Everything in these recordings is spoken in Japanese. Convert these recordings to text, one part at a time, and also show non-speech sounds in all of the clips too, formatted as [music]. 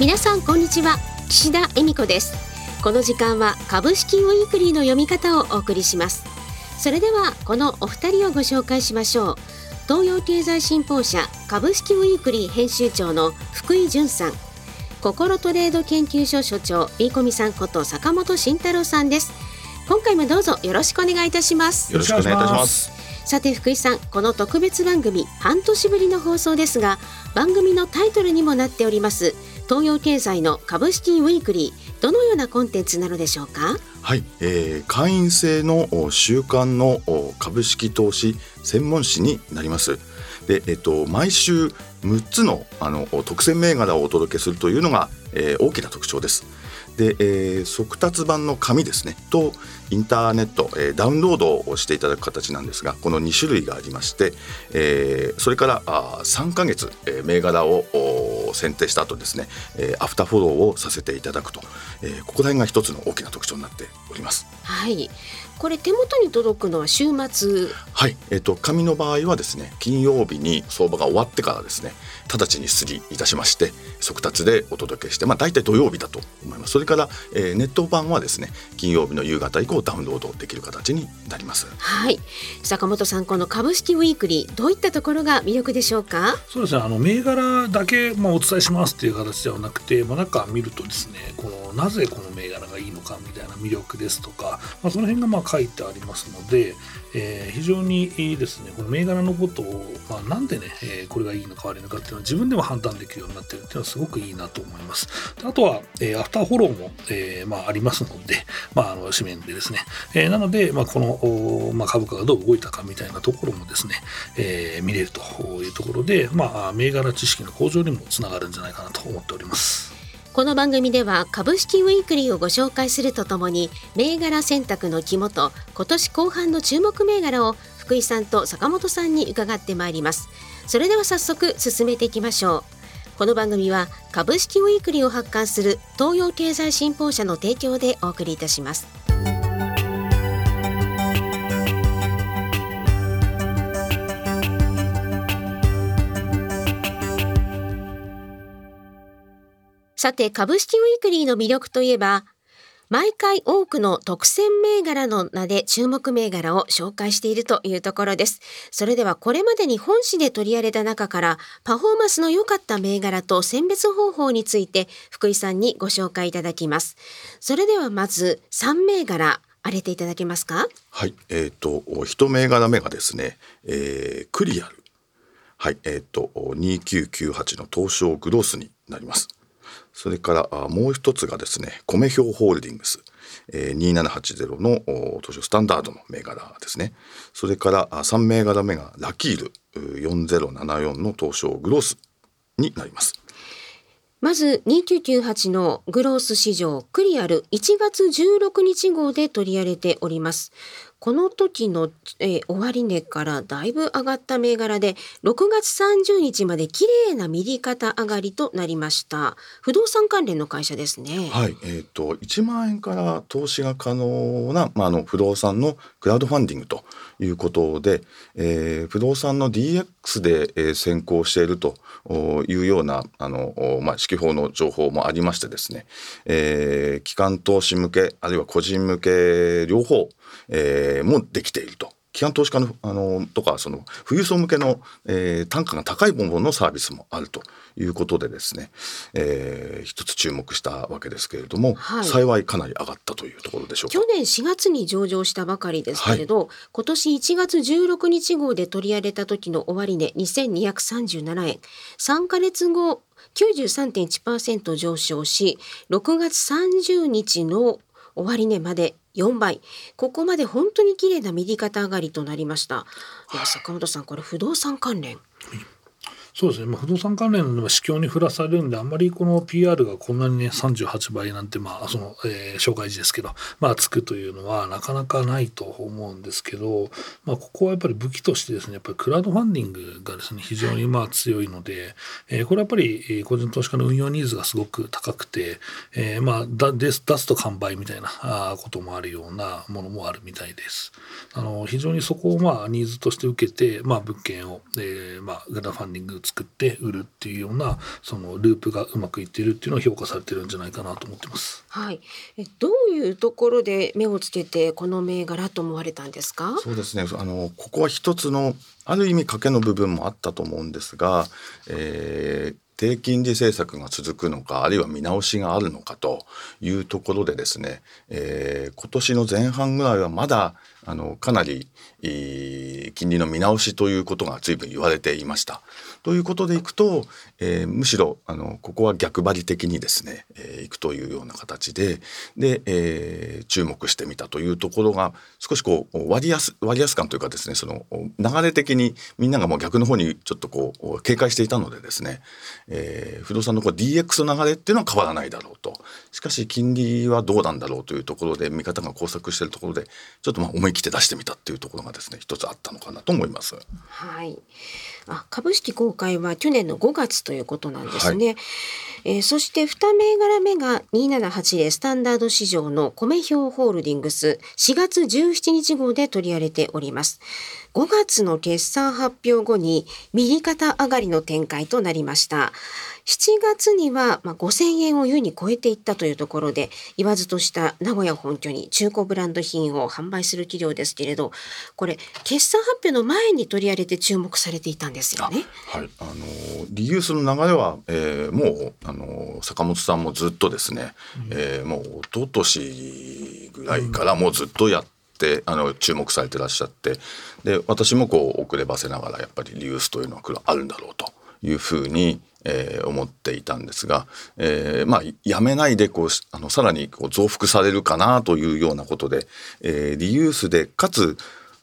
皆さんこんにちは。岸田恵美子です。この時間は株式ウィークリーの読み方をお送りします。それではこのお二人をご紹介しましょう。東洋経済新報社株式ウィークリー編集長の福井淳さん。心トレード研究所所長ビーコミさんこと坂本慎太郎さんです。今回もどうぞよろしくお願いいたします。よろしくお願いいたします。さて福井さんこの特別番組半年ぶりの放送ですが番組のタイトルにもなっております東洋経済の株式ウィークリーどのようなコンテンツなのでしょうか？はい、えー、会員制の週間の株式投資専門誌になります。で、えっと、毎週6つのあの特選銘柄をお届けするというのが、えー、大きな特徴です。で、えー、速達版の紙ですね。とインターネット、えー、ダウンロードをしていただく形なんですがこの2種類がありまして、えー、それからあ3ヶ月、えー、銘柄を選定した後ですね、えー、アフターフォローをさせていただくと、えー、ここら辺が一つの大きな特徴になっております。はい。これ手元に届くのは週末。はい、えっ、ー、と紙の場合はですね金曜日に相場が終わってからですね直ちにすりいたしまして速達でお届けしてまあ大体土曜日だと思います。それから、えー、ネット版はですね金曜日の夕方以降ダウンロードできる形になります。はい。坂本さんこの株式ウィークリーどういったところが魅力でしょうか？そうですね。あの銘柄だけまあお伝えしますっていう形ではなくてまあ中見るとですねこのなぜこの銘柄がいいのかみたいな魅力ですとか、まあ、その辺がまあ書いてありますので、えー、非常にいいですね。この銘柄のことを、まあ、なんでね、えー、これがいいのか悪いのかっていうのは自分でも判断できるようになってるっていうのはすごくいいなと思います。あとは、えー、アフターフォローも、えまあ、ありますので、まあ、あの紙面でですね、えなので、まあ、この、まあ、株価がどう動いたかみたいなところもですね、え見れるというところで、まあ、銘柄知識の向上にもつながるんじゃないかなと思っております。この番組では株式ウィークリーをご紹介するとともに銘柄選択の肝と今年後半の注目銘柄を福井さんと坂本さんに伺ってまいります。それでは早速進めていきましょう。この番組は株式ウィークリーを発刊する東洋経済新報社の提供でお送りいたします。さて、株式ウィークリーの魅力といえば、毎回多くの特選銘柄の名で注目銘柄を紹介しているというところです。それではこれまでに本誌で取り上げた中からパフォーマンスの良かった銘柄と選別方法について福井さんにご紹介いただきます。それではまず3銘柄荒れていただけますか？はい、えっ、ー、と一銘柄目がですね、えー、クリアルはい、えっ、ー、と2998の東証グロースになります。それからもう一つがですね米表ホールディングス、えー、2780の東証スタンダードの銘柄ですねそれから3銘柄目がラキール4074の東証グロースになります。まず2998のグロース市場クリアル1月16日号で取り上げております。この時の、えー、終値からだいぶ上がった銘柄で6月30日まで綺麗な右肩上がりとなりました。不動産関連の会社ですね。はい。えーと、1万円から投資が可能な、まあ、あの不動産のクラウドファンディングということで、えー、不動産の DX で、えー、先行しているというようなあの、まあ、指揮法の情報もありましてですね、えー、機関投資向けあるいは個人向け両方えー、もできていると。機関投資家のあのとかその富裕層向けの、えー、単価が高いもののサービスもあるということでですね、えー、一つ注目したわけですけれども、はい、幸いかなり上がったというところでしょう去年4月に上場したばかりですけれど、はい、今年1月16日号で取り上げた時の終値2237円。3か月後93.1%上昇し6月30日の終値まで4倍。ここまで本当に綺麗な右肩上がりとなりました。いや坂本さんこれ不動産関連。そうですね、まあ、不動産関連の市況に振らされるんであんまりこの PR がこんなにね38倍なんてまあその、えー、紹介時ですけどまあつくというのはなかなかないと思うんですけど、まあ、ここはやっぱり武器としてですねやっぱりクラウドファンディングがですね非常にまあ強いので、えー、これやっぱり個人投資家の運用ニーズがすごく高くて、えー、まあだ出す出すと完売みたいなこともあるようなものもあるみたいです。あの非常にそこをまあニーズとして受けて、まあ、物件を、えーまあ、クラウドファンディング作って売るっていうようなそのループがうまくいっているっていうのを評価されてるんじゃないかなと思ってます。はい。えどういうところで目をつけてこの銘柄と思われたんですか？そうですね。あのここは一つのある意味賭けの部分もあったと思うんですが、えー、低金利政策が続くのかあるいは見直しがあるのかというところでですね、えー、今年の前半ぐらいはまだあのかなり金利の見直しということが随分言われていました。ということでいくと、えー、むしろあのここは逆張り的にですね、えー、いくというような形でで、えー、注目してみたというところが少しこう割安割安感というかですねその流れ的にみんながもう逆の方にちょっとこう警戒していたのでですね、えー、不動産のこう DX の流れっていうのは変わらないだろうとしかし金利はどうなんだろうというところで見方が交錯しているところでちょっとまあ思いきて出してみたっていうところがですね一つあったのかなと思います。はい。あ株式公開は去年の5月ということなんですね。はい、えー、そして2銘柄目が2780スタンダード市場の米表ホールディングス4月17日号で取り上げております。5月の決算発表後に右肩上がりの展開となりました。7月には、まあ、5000円を優に超えていったというところで言わずとした名古屋本拠に中古ブランド品を販売する企業ですけれどこれ決算発表の前に取り上げて注目されていたんですよね。はい、あのリユースの流れは、えー、もうあの坂本さんもずっとですね、うん、えー、もう一昨年ぐらいからもうずっとやって、あの注目されてらっしゃってで私もこう遅ればせながらやっぱりリユースというのはあるんだろうというふうにえー、思っていたんですが、えー、まあやめないでこうあのさらにこう増幅されるかなというようなことで、えー、リユースでかつ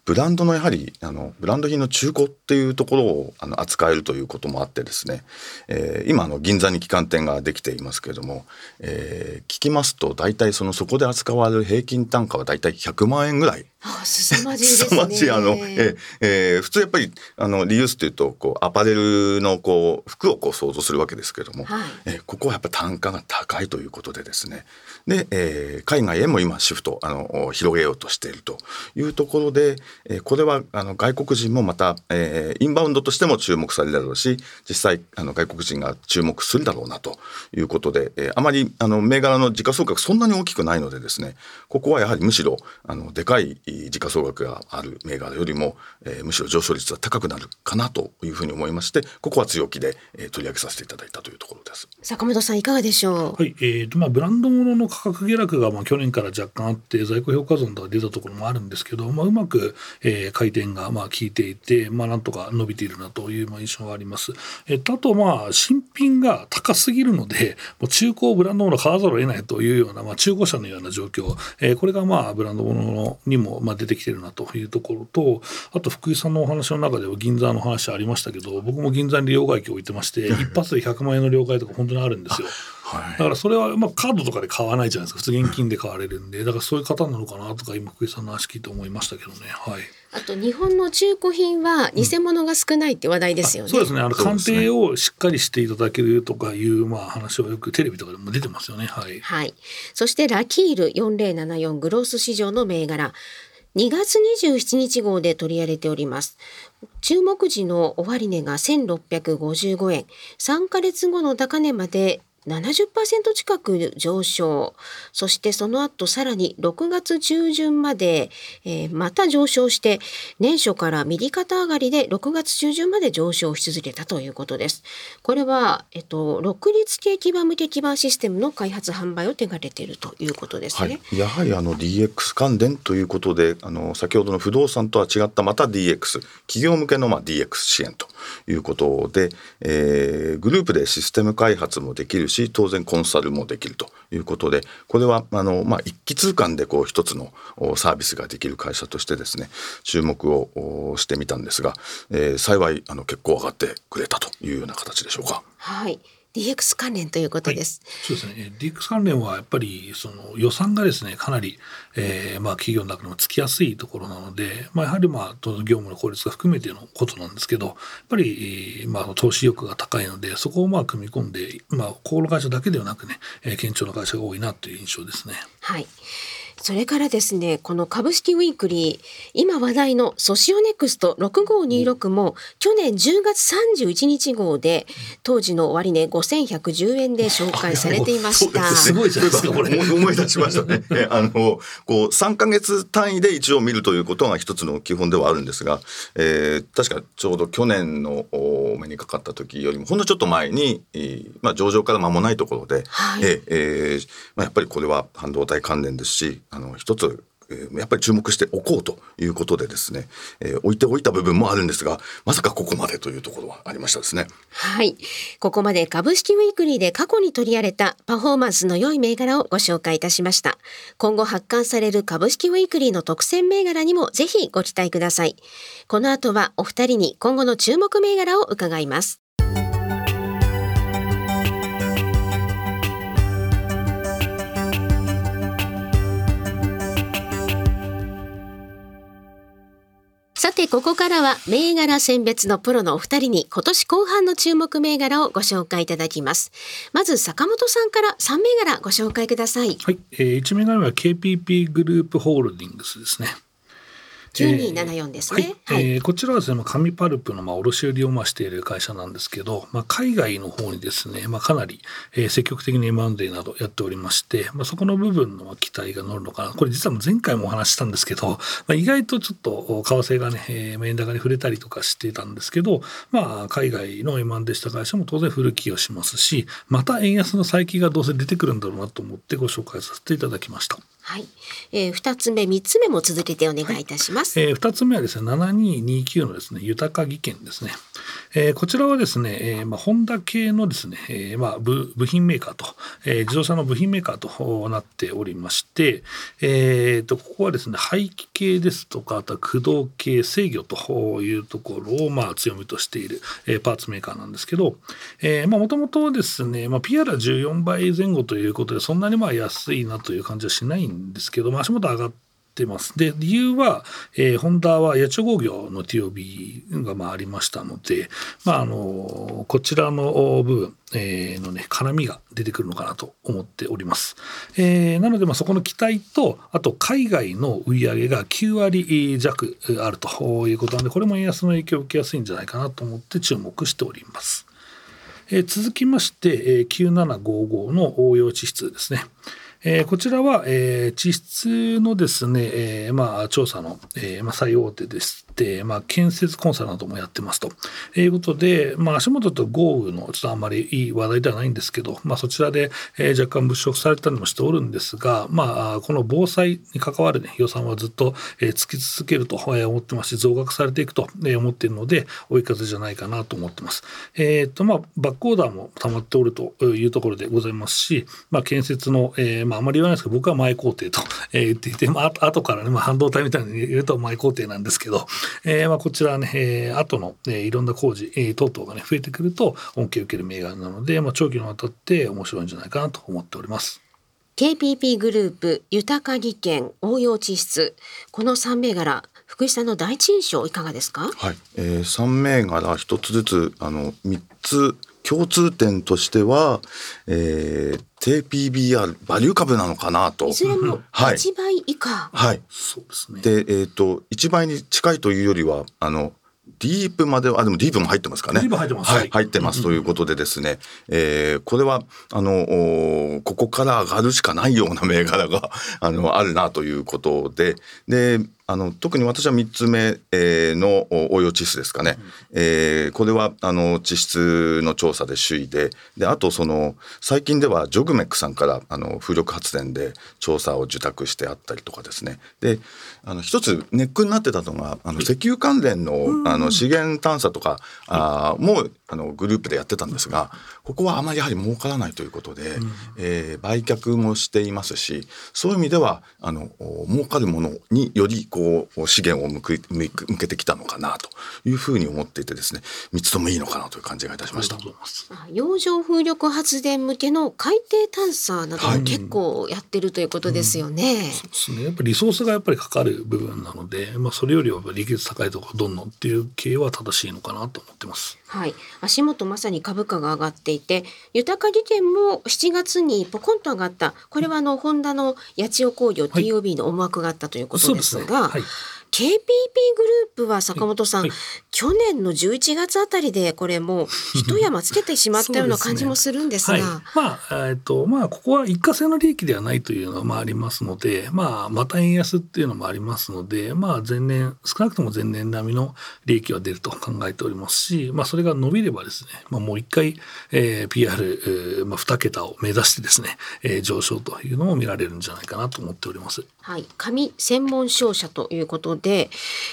ブランドのやはりあのブランド品の中古っていうところをあの扱えるということもあってですね、えー、今あの銀座に旗艦店ができていますけれども、えー、聞きますと大体そのそこで扱われる平均単価は大体100万円ぐらいあ凄まじいですね。まじいあの、ええー、普通やっぱりあのリユースっていうとこうアパレルのこう服をこう想像するわけですけれども、はい、えー、ここはやっぱ単価が高いということでですねで、えー、海外へも今シフトあの広げようとしているというところで、えー、これはあの外国人もまた、えー、インバウンドとしても注目されるだろうし実際あの外国人が注目するだろうなということで、えー、あまりあの銘柄の時価総額そんなに大きくないのでですねここはやはりむしろあのでかい時価総額がある銘柄よりも、えー、むしろ上昇率は高くなるかなというふうに思いましてここは強気で、えー、取り上げさせていただいたというところです。坂本さんいかがでしょう？はい、えーとまあ、ブランド物の価格下落がまあ去年から若干あって在庫評価損とか出たところもあるんですけど、まあ、うまく、えー、回転がまあ効いていて、まあ、なんとか伸びているなというまあ印象があります。えっと、あとまあ新品が高すぎるのでもう中古ブランド物を買わざるを得ないというような、まあ、中古車のような状況、えー、これがまあブランド物にもまあ出てきてるなというところとあと福井さんのお話の中では銀座の話ありましたけど僕も銀座に両替機置いてまして一発で100万円の両替とか本当にあるんですよ。はい、だからそれはまあカードとかで買わないじゃないですか普通現金で買われるんでだからそういう方なのかなとか今福井さんの話聞いて思いましたけどね。はいあと日本の中古品は偽物が少ないって話題ですよね。うん、そうですね。あの鑑定をしっかりしていただけるとかいうまあ話はよくテレビとかでも出てますよね。はい。はい。そしてラキール4074グロース市場の銘柄。2月27日号で取り上げております。注目時の終値が1655円、3ヶ月後の高値まで70%近く上昇そしてその後さらに6月中旬まで、えー、また上昇して年初から右肩上がりで6月中旬まで上昇し続けたということです。これは、えっと、独立系基盤向け基盤システムの開発販売を手掛けているということですね。はい、やはりあの DX 関連ということであの先ほどの不動産とは違ったまた DX 企業向けのまあ DX 支援ということで、えー、グループでシステム開発もできるしし当然コンサルもできるということでこれはあの、まあ、一気通貫でこう一つのサービスができる会社としてですね注目をしてみたんですが、えー、幸いあの結構上がってくれたというような形でしょうか。はい DX 関連ということです。はい、そうですね。DX 関連はやっぱりその予算がですねかなり、えー、まあ企業の中でもつきやすいところなので、まあやはりまあ業務の効率が含めてのことなんですけど、やっぱりまあ投資欲が高いのでそこをまあ組み込んで、まあこの会社だけではなくね、えー、堅調な会社が多いなという印象ですね。はい。それからですねこの株式ウィークリー今話題のソシオネクスト6526も去年10月31日号で当時の終値5110円で紹介されていました。[laughs] すごいじゃないですかこれ。[laughs] 思い出しましたね。[laughs] えあのこう3ヶ月単位で一応見るということが一つの基本ではあるんですが、えー、確かちょうど去年のお目にかかった時よりもほんのちょっと前に、えー、まあ、上場から間もないところで、はい、ええー、まあ、やっぱりこれは半導体関連ですしあの一つやっぱり注目しておこうということでですね、えー、置いておいた部分もあるんですがまさかここまでというところはありましたですね。はい。ここまで株式ウィークリーで過去に取り上げたパフォーマンスの良い銘柄をご紹介いたしました。今後発刊される株式ウィークリーの特選銘柄にもぜひご期待ください。この後はお二人に今後の注目銘柄を伺います。さてここからは銘柄選別のプロのお二人に今年後半の注目銘柄をご紹介いただきます。まず坂本さんから3銘柄ご紹介ください。はい、えー、1銘柄は KPP グループホールディングスですね。9274ですね。はい、はい、えー、こちらはですね、紙パルプのまあ卸売をましている会社なんですけど、まあ、海外の方にですね、まあ、かなり、えー、積極的に M&A などやっておりまして、まあ、そこの部分の期待が乗るのかな。これ実は前回もお話したんですけど、まあ、意外とちょっと為替がね、えー、円高に触れたりとかしてたんですけど、まあ、海外の M&A した会社も当然古きをしますし、また円安の再起がどうせ出てくるんだろうなと思ってご紹介させていただきました。はい、えー、2つ目3つ目も続けてお願いいたします、はい、えー、2つ目はですね7229のですね豊か技研ですね、えー、こちらはですね、えーまあ、ホンダ系のですね、えーまあ、部部品メーカーと、えー、自動車の部品メーカーとなっておりまして、えーと、ここはですね排気系ですとかあとは駆動系制御というところをまあ強みとしている、えー、パーツメーカーなんですけどもともとですね、まあ、PR は14倍前後ということでそんなにまあ安いなという感じはしないんんですけど、まあ、足元上がってます。で理由は、えー、ホンダは八千工業の TOB がまあありましたので、まあ、あのこちらの部分、えー、のね絡みが出てくるのかなと思っております。えー、なので、まあ、そこの期待とあと海外の売り上げが9割弱あるということなのでこれも円安の影響を受けやすいんじゃないかなと思って注目しております。えー、続きまして、えー、9755の応用地質ですね。えー、こちらは、えー、地質のですね、えーまあ、調査の、えーまあ、最大手です。まあ、建設コンサルなどもやってますということで、まあ、足元と豪雨のちょっとあんまりいい話題ではないんですけど、まあ、そちらで、えー、若干物色されたりもしておるんですが、まあ、この防災に関わる、ね、予算はずっと、えー、つき続けると思ってますし増額されていくと思っているので追い風じゃないかなと思ってます。えーとまあ、バックオーダーも溜まっておるというところでございますし、まあ、建設の、えーまあ、あまり言わないですけど僕は前工程と、えー、言っていて、まあ後からね、まあ、半導体みたいに言うと前工程なんですけど、えーまあ、こちらね、えー、後の、えー、いろんな工事、えー、等々がね増えてくると恩恵を受ける銘柄なので、まあ、長期にわたって面白いんじゃないかなと思っております。KPP グループ豊か技研応用地質。この3銘柄福井さんの第一印象いかがですか？はい、えー、3銘柄一つずつあの3つ共通点としては、えー、TPBR バリュー株なのかなと。いずれも1倍以下。はい。そうですね。で、えっ、ー、と1倍に近いというよりはあのディープまでは、あ、でもディープも入ってますかね。ディープ入ってます。はい、入ってますということでですね、えー、これは、あの、ここから上がるしかないような銘柄が、あの、あるなということで、で、あの特に私は3つ目、えー、の応用地質ですかね、うん、えー、これはあの地質の調査で首位で。であとその最近ではジョグメックさんからあの風力発電で調査を受託してあったりとかですね。であの一つネックになってたのがあの石油関連の,、あの資源探査とか、あもあのグループでやってたんですがここはあまりやはり儲からないということで、うん、えー、売却もしていますしそういう意味ではあの儲かるものによりこう資源を向く向けてきたのかなというふうに思っていてですね3つともいいのかなという感じがいたしました。洋上風力発電向けの海底探査なども結構やってるということですよね。はいうん、そうですね。やっぱりリソースがやっぱりかかる部分なので、まあ、それよりは利率高いところどんどんっていう経営は正しいのかなと思ってます。はい、足元まさに株価が上がっていて豊か利権も7月にポコンと上がった。これはあのホンダの八千代工業 TOB の思惑があったということですが、はい。KPP グループは坂本さん、はい。はい、去年の11月あたりでこれもう [laughs] 一山つけてしまったような感じもするんですが。ねはい、まあえっとまあここは一過性の利益ではないというのがありますので、まあ、また円安っていうのもありますので、まあ、前年少なくとも前年並みの利益は出ると考えておりますし、まあ、それが伸びればですね、まあ、もう一回、えー、PR、えーまあ、2桁を目指してですね、えー、上昇というのも見られるんじゃないかなと思っております。はい、紙専門商社ということで、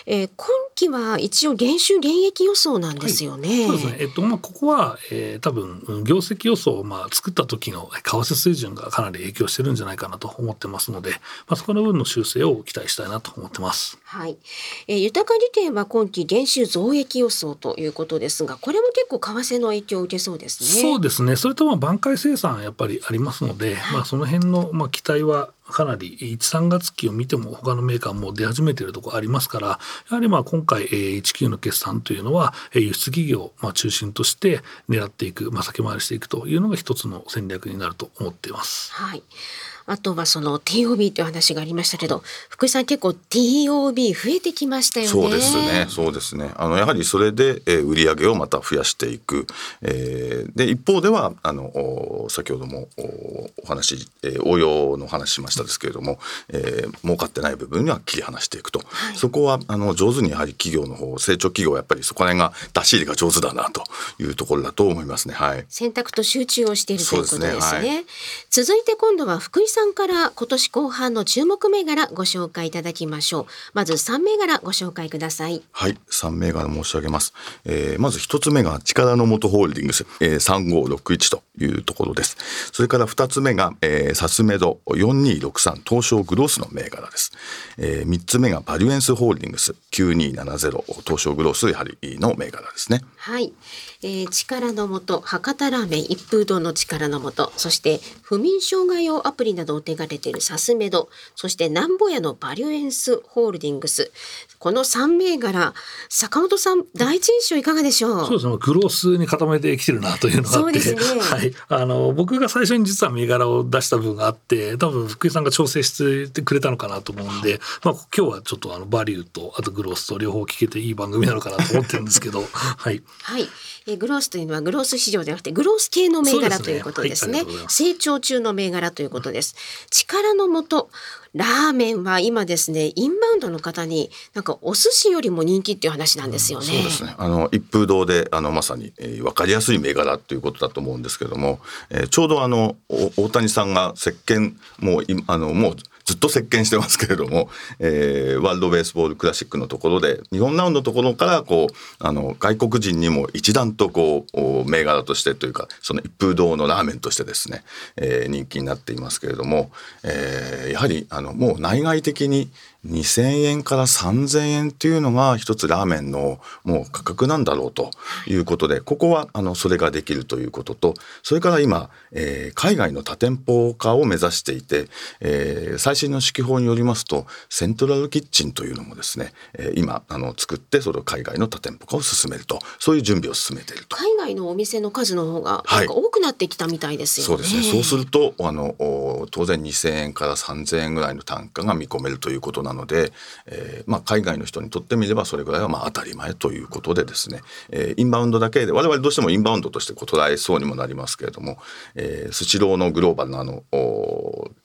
えー、今期は一応減収減益予想なんですよね。はい、そうですね。えっとまあここは、えー、多分業績予想をまあ作った時の為替水準がかなり影響してるんじゃないかなと思ってますので、まあそこの分の修正を期待したいなと思ってます。はい。えー、豊か利点は今期減収増益予想ということですが、これも結構為替の影響を受けそうですね。そうですね。それとまあ挽回生産やっぱりありますので、はい、まあその辺のまあ期待はかなり13月期を見ても他のメーカーも出始めているところありますからやはりまあ今回19の決算というのは輸出企業を中心として狙っていく、まあ、先回りしていくというのが一つの戦略になると思っています。はいあとはその TOB という話がありましたけど福井さん結構 TOB 増えてきましたよね。そうですね。そうですね。あのやはりそれで、えー、売上をまた増やしていく、えー、で一方ではあの先ほどもお話、えー、応用の話しましたですけれども、えー、儲かってない部分には切り離していくと、はい、そこはあの上手にやはり企業の方成長企業はやっぱりそこら辺が出し入れが上手だなというところだと思いますね。はい、選択と集中をしているということですね。すね。はい、続いて今度は福井さんから今年後半の注目銘柄ご紹介いただきましょう。まず3銘柄ご紹介ください。はい3銘柄申し上げます、えー、まず1つ目が力の元ホールディングス、えー、3561というところです。それから2つ目が、えー、サスメド4263東証グロースの銘柄です、えー、3つ目がバリュエンスホールディングス9270東証グロースやはりの銘柄ですね。はい。えー、力のもと博多ラーメン一風堂の力のもとそして不眠障害用アプリなどを手がけているサスメドそしてなんぼやのバリュエンスホールディングス。この3銘柄坂本さん第一印象いかがでしょう？そうですね。グロースに固めてきてるなというのがあって、ね、はい、あの僕が最初に実は銘柄を出した分があって多分福井さんが調整してくれたのかなと思うんで、まあ、今日はちょっとあのバリューとあとグロースと両方聞けていい番組なのかなと思ってるんですけど [laughs] はい。はい。えグロースというのはグロース市場ではなくてグロース系の銘柄ということですね、ねはい、成長中の銘柄ということです。力のもとラーメンは今ですねインバウンドの方になんかお寿司よりも人気っていう話なんですよね。うん、そうですね。あの一風堂であのまさに、えー、分かりやすい銘柄ということだと思うんですけども、えー、ちょうどあの大谷さんが石鹸もうあのもうずっと席巻してますけれども、えー、ワールド・ベースボール・クラシックのところで日本ラウンドのところからこうあの外国人にも一段とこう銘柄としてというかその一風堂のラーメンとしてですね、えー、人気になっていますけれども、えー、やはりあのもう内外的に2,000円から3,000円っていうのが一つラーメンのもう価格なんだろうということでここはあのそれができるということとそれから今、えー、海外の多店舗化を目指していて、えー、最新の指揮法によりますとセントラルキッチンというのもですね、えー、今あの作ってそれを海外の多店舗化を進めるとそういう準備を進めていると。海外のお店の数の方がなんか多くなってきたみたいですよね、はい、そうですね。そうするとあの当然2,000円から3,000円ぐらいの単価が見込めるということななので、えーまあ、海外の人にとってみればそれぐらいはまあ当たり前ということでですね、えー、インバウンドだけで我々どうしてもインバウンドとして捉えそうにもなりますけれども、え、スシローのグローバルなあの、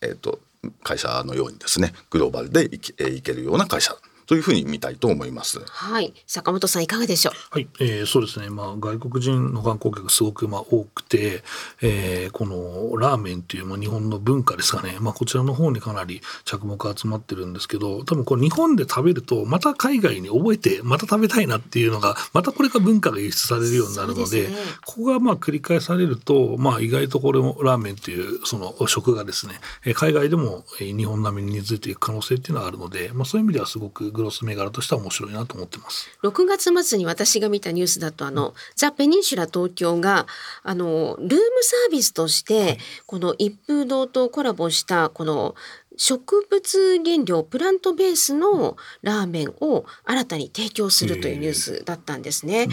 えーと、会社のようにですねグローバルでいけ,、えー、いけるような会社というふうに見たいと思います。はい、坂本さんいかがでしょう？はい、えー、そうですね、まあ、外国人の観光客すごくまあ多くて、えー、このラーメンっていうまあ日本の文化ですかね、まあ、こちらの方にかなり着目集まってるんですけど多分これ日本で食べるとまた海外に覚えてまた食べたいなっていうのがまたこれが文化が輸出されるようになるのでですね。ここがまあ繰り返されると、まあ、意外とこれもラーメンっていうその食がですねえー海外でもえー日本並みに根付いていく可能性っていうのはあるので、まあ、そういう意味ではすごくグロス銘柄としては面白いなと思ってます。6月末に私が見たニュースだとあの、ザ・ペニンシュラ東京があのルームサービスとして、この一風堂とコラボしたこの植物原料プラントベースのラーメンを新たに提供するというニュースだったんですね。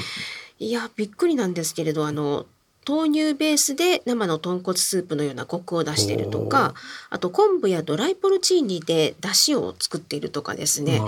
いやびっくりなんですけれどあの豆乳ベースで生の豚骨スープのようなコクを出しているとかあと昆布やドライポルチーニで出汁を作っているとかですね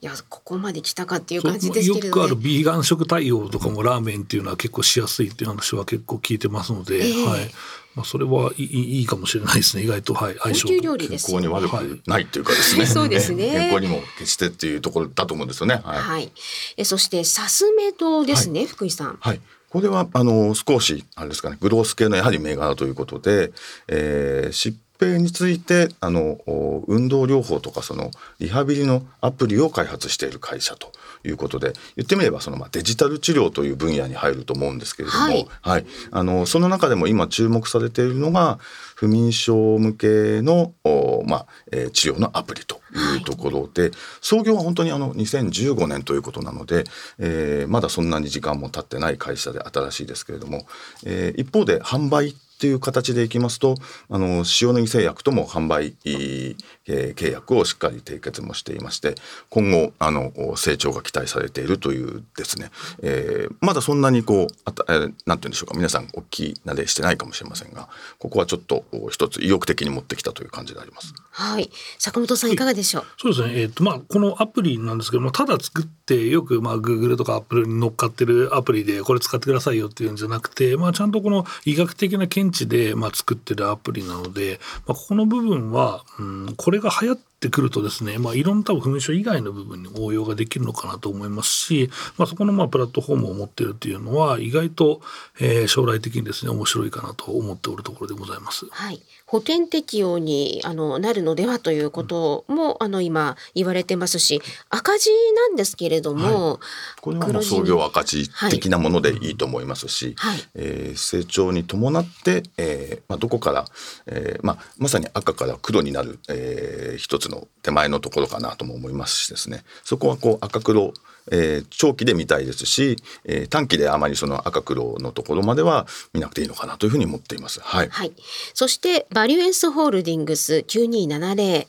いやここまで来たかっていう感じですけれよくあるどね。ビーガン食対応とかもラーメンっていうのは結構しやすいっていう話は結構聞いてますので、ええはいまあ、それはいいいいかもしれないですね意外と、はい、相性高級料理健ですよ康に悪くないっていうかですね。そうですね [laughs] 健康にも決してっていうところだと思うんですよね。はい。はい。えそしてサスメ堂ですね、福井さん。はい。これはあの少しあれですかねグロース系のやはり銘柄ということで、えー疾病についてあのお運動療法とかそのリハビリのアプリを開発している会社ということで言ってみればそのまあデジタル治療という分野に入ると思うんですけれども、はい。はい、あのその中でも今注目されているのが不眠症向けのおまあ、えー治療のアプリというところで、創業は本当にあの2015年ということなので、えーまだそんなに時間も経ってない会社で新しいですけれども、えー一方で販売っていう形でいきますとあの塩野義製薬とも販売、えー契約をしっかり締結もしていまして今後あの成長が期待されているというですね、えーまだそんなにこうあた、えーなんて言うんでしょうか皆さん大きい慣れしてないかもしれませんがここはちょっとお一つ意欲的に持ってきたという感じであります。はい。坂本さんいかがでしょう？そうですね、えーとまあ、このアプリなんですけどもただ作ってよく、まあ、Google とか Apple に乗っかってるアプリでこれ使ってくださいよっていうんじゃなくて、まあ、ちゃんとこの医学的な現地で、まあ、作ってるアプリなので、まあ、ここの部分は、うん、これが流行ってくるとですね、まあ、いろんな多分不眠症以外の部分に応用ができるのかなと思いますし、まあ、そこのまあプラットフォームを持ってるっていうのは意外と、えー将来的にですね面白いかなと思っておるところでございます。はい。保険適用にあのなるのではということも、あの今言われてますし、赤字なんですけれども、これはも創業赤字的なものでいいと思いますし、はいえー成長に伴って、えーまあ、どこから、えーまあ、まさに赤から黒になる、えー一つのの手前のところかなとも思いますしですねそこはこう赤黒えー長期で見たいですし、えー短期であまりその赤黒のところまでは見なくていいのかなというふうに思っています。はい、はい。そしてバリュエンスホールディングス9270。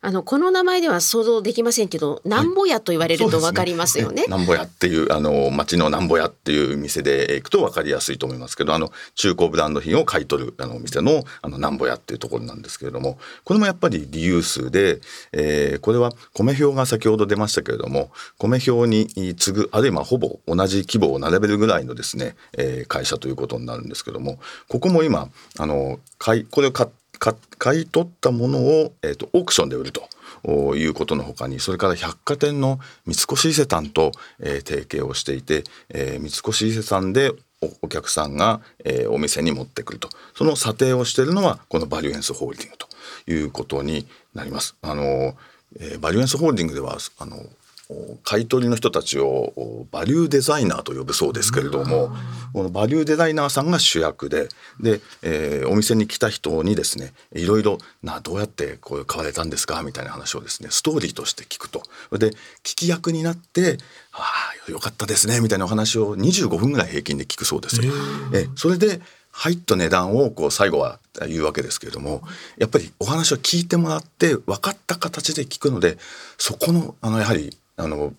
あのこの名前では想像できませんけど、なんぼやと言われるとわかりますよね。なんぼやっていうあの町のなんぼやっていう店で行くと分かりやすいと思いますけどあの中古ブランド品を買い取るあのお店のあのなんぼやっていうところなんですけれどもこれもやっぱりリユースで、えーこれは米表が先ほど出ましたけれども米表に次ぐあるいはほぼ同じ規模を並べるぐらいのですね、えー会社ということになるんですけどもここも今あの買いこれを買っか買い取ったものを、えー、とオークションで売るということのほかにそれから百貨店の三越伊勢丹と、えー提携をしていて、えー三越伊勢丹でお客さんが、えーお店に持ってくるとその査定をしているのはこのバリュエンスホールディングということになります。あのえーバリュエンスホールディングではあの買い取りの人たちをおバリューデザイナーと呼ぶそうですけれどもこのバリューデザイナーさんが主役でで、えーお店に来た人にですねいろいろなどうやってこう買われたんですか？みたいな話をですねストーリーとして聞くと。で聞き役になって「ああよかったですね」みたいなお話を25分ぐらい平均で聞くそうです。よ。えそれで入った値段をこう最後は言うわけですけれどもやっぱりお話を聞いてもらって分かった形で聞くのでそこのあのやはりあの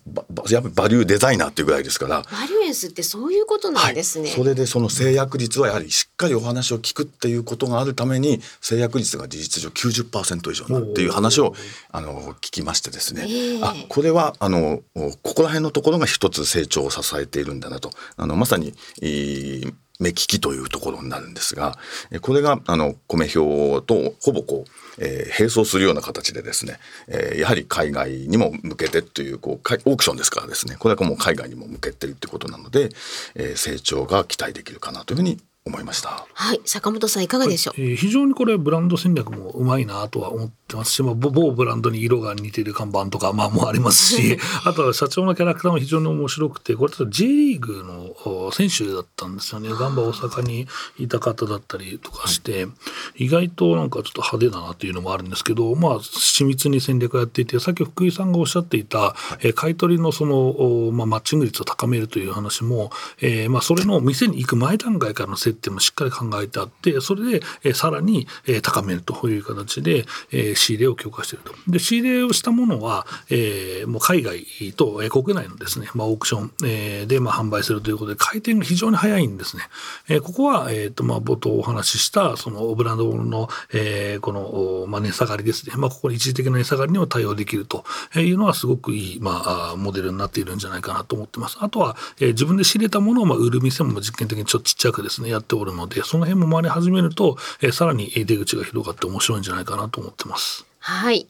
やっぱりバリューデザイナーっていうぐらいですから。バリュエンスってそういうことなんですね。はい、それでその制約率はやはりしっかりお話を聞くっていうことがあるために制約率が事実上90%以上なるっていう話をあの聞きましてですね、ええ。あこれはあのここら辺のところが一つ成長を支えているんだなと。あのまさに目利きというところになるんですがこれがあの米表とほぼこう、えー、並走するような形でですね、えー、やはり海外にも向けてというこうオークションですからですねこれはもう海外にも向けてるってことなので、えー、成長が期待できるかなというふうに思いました。はい、坂本さんいかがでしょう？えー、非常にこれブランド戦略もうまいなとは思ってますし、まあ、某ブランドに色が似てる看板とかまあもありますし、[laughs] あとは社長のキャラクターも非常に面白くて、これ J リーグの選手だったんですよね。ガンバ大阪にいた方だったりとかして、意外となんかちょっと派手だなというのもあるんですけど、まあ緻密に戦略をやっていて、さっき福井さんがおっしゃっていた、えー、買取のそのまあマッチング率を高めるという話も、えー、まあそれの店に行く前段階からの接点もしっかり考えてあってそれで、えさらに、え高めるという形で、え仕入れを強化していると。で仕入れをしたものは、えもう海外と、え国内のですね、まあ、オークション、えで、まあ、販売するということで回転が非常に早いんですね。えここは、えーとまあ、冒頭お話ししたそのブランドの、えこの、まあ、値下がりですね、まあ、ここに一時的な値下がりにも対応できるというのはすごくいい、まあ、モデルになっているんじゃないかなと思ってます。あとは、え自分で仕入れたものを、まあ、売る店も実験的にちょっとちっちゃくですねやっておるのでその辺も回り始めると、えー、さらに出口が広がって面白いんじゃないかなと思ってます。はい。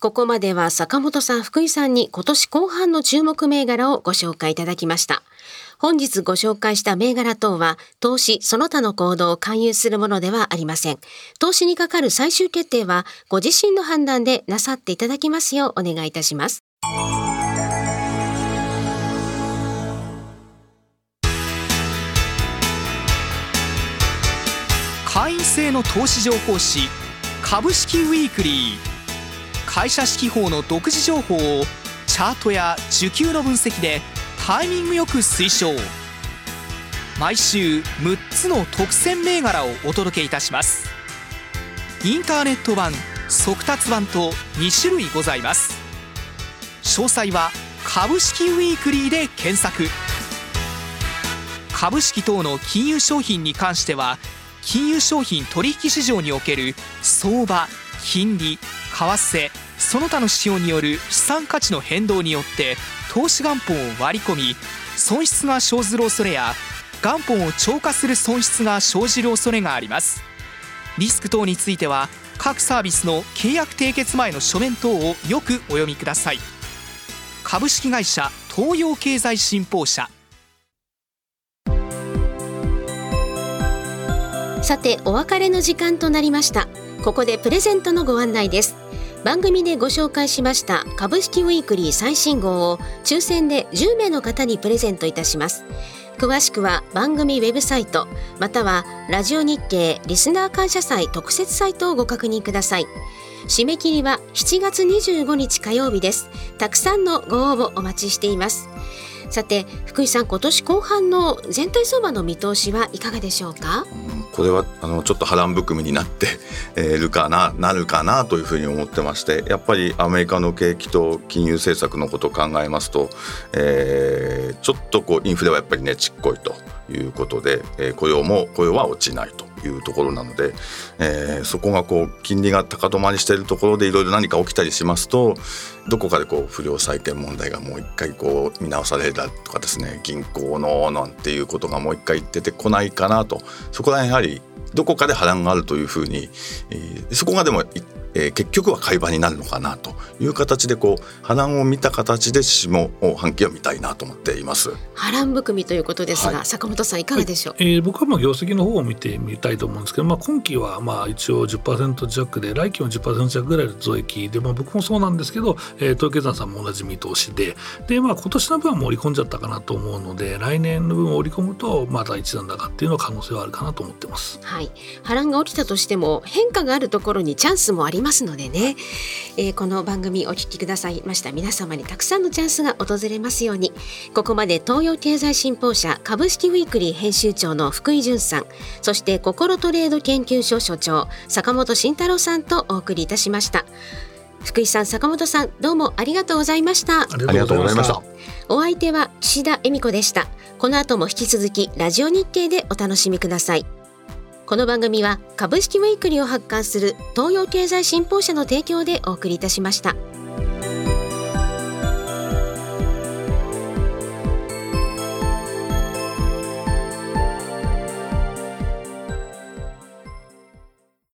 ここまでは坂本さん、福井さんに今年後半の注目銘柄をご紹介いただきました。本日ご紹介した銘柄等は、投資その他の行動を勧誘するものではありません。投資にかかる最終決定は、ご自身の判断でなさっていただきますようお願いいたします。会員制の投資情報誌株式ウィークリー会社指揮法の独自情報をチャートや需給の分析でタイミングよく推奨。毎週6つの特選銘柄をお届けいたします。インターネット版速達版と2種類ございます。詳細は株式ウィークリーで検索。株式等の金融商品に関しては金融商品取引市場における相場金利為替その他の指標による資産価値の変動によって投資元本を割り込み損失が生ずる恐れや元本を超過する損失が生じる恐れがあります。リスク等については各サービスの契約締結前の書面等をよくお読みください。株式会社東洋経済新報社。さてお別れの時間となりました。ここでプレゼントのご案内です。番組でご紹介しました株式ウィークリー最新号を抽選で10名の方にプレゼントいたします。詳しくは番組ウェブサイトまたはラジオ日経リスナー感謝祭特設サイトをご確認ください。締め切りは7月25日火曜日です。たくさんのご応募お待ちしています。さて福井さん今年後半の全体相場の見通しはいかがでしょうか、これはあのちょっと波乱含みになって [laughs] いるかななるかなというふうに思ってましてやっぱりアメリカの景気と金融政策のことを考えますと、えー、ちょっとこうインフレはやっぱりねちっこいということで、えー、雇用も雇用は落ちないと。いうところなので、えー、そこがこう金利が高止まりしているところでいろいろ何か起きたりしますとどこかでこう不良債権問題がもう一回こう見直されたとかですね銀行のなんていうことがもう一回出てこないかなと。そこら辺やはりどこかで波乱があるというふうに、えー、そこがでも一えー、結局は会話になるのかなという形でこう波乱を見た形で下半期を見たいなと思っています。波乱含みということですが、はい、坂本さんいかがでしょう、はい、えー、僕はまあ業績の方を見てみたいと思うんですけど、まあ、今期はまあ一応10%弱で来期も10%弱ぐらいの増益で、まあ、僕もそうなんですけど、えー、東京山さんも同じ見通しでで、まあ、今年の分は盛り込んじゃったかなと思うので来年の分を織り込むとまた一段高っていうの可能性はあるかなと思ってます。はい、波乱が起きたとしても変化があるところにチャンスもありますのでね、えー、この番組お聞きください。ました。皆様にたくさんのチャンスが訪れますように。ここまで東洋経済新報社株式ウィークリー編集長の福井潤さん。そして心トレード研究所所長坂本慎太郎さんとお送りいたしました。福井さん坂本さんどうもありがとうございました。ありがとうございました。お相手は岸田恵美子でした。この後も引き続きラジオ日経でお楽しみくださいこの番組は株式ウィークリーを発刊する東洋経済新報社の提供でお送りいたしました。